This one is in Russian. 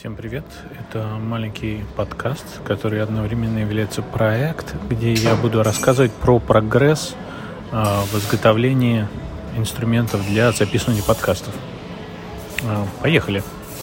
Всем привет! Это маленький подкаст, который одновременно является проект, где я буду рассказывать про прогресс а, в изготовлении инструментов для записывания подкастов. А, поехали!